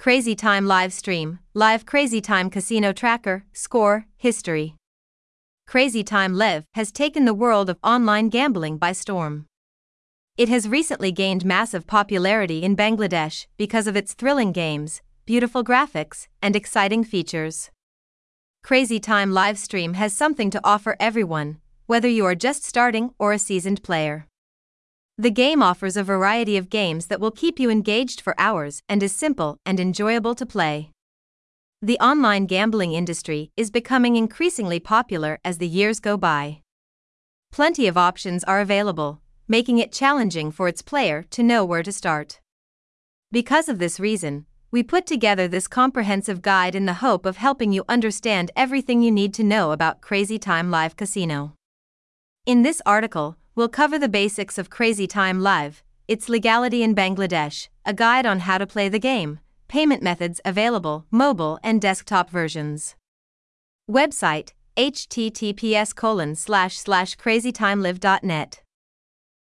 Crazy Time Live Stream, Live Crazy Time Casino Tracker, Score, History. Crazy Time Live has taken the world of online gambling by storm. It has recently gained massive popularity in Bangladesh because of its thrilling games, beautiful graphics, and exciting features. Crazy Time Livestream has something to offer everyone, whether you are just starting or a seasoned player. The game offers a variety of games that will keep you engaged for hours and is simple and enjoyable to play. The online gambling industry is becoming increasingly popular as the years go by. Plenty of options are available, making it challenging for its player to know where to start. Because of this reason, we put together this comprehensive guide in the hope of helping you understand everything you need to know about Crazy Time Live Casino. In this article, we'll cover the basics of Crazy Time Live, its legality in Bangladesh, a guide on how to play the game, payment methods available, mobile and desktop versions. Website https colon slash slash crazytimelive.net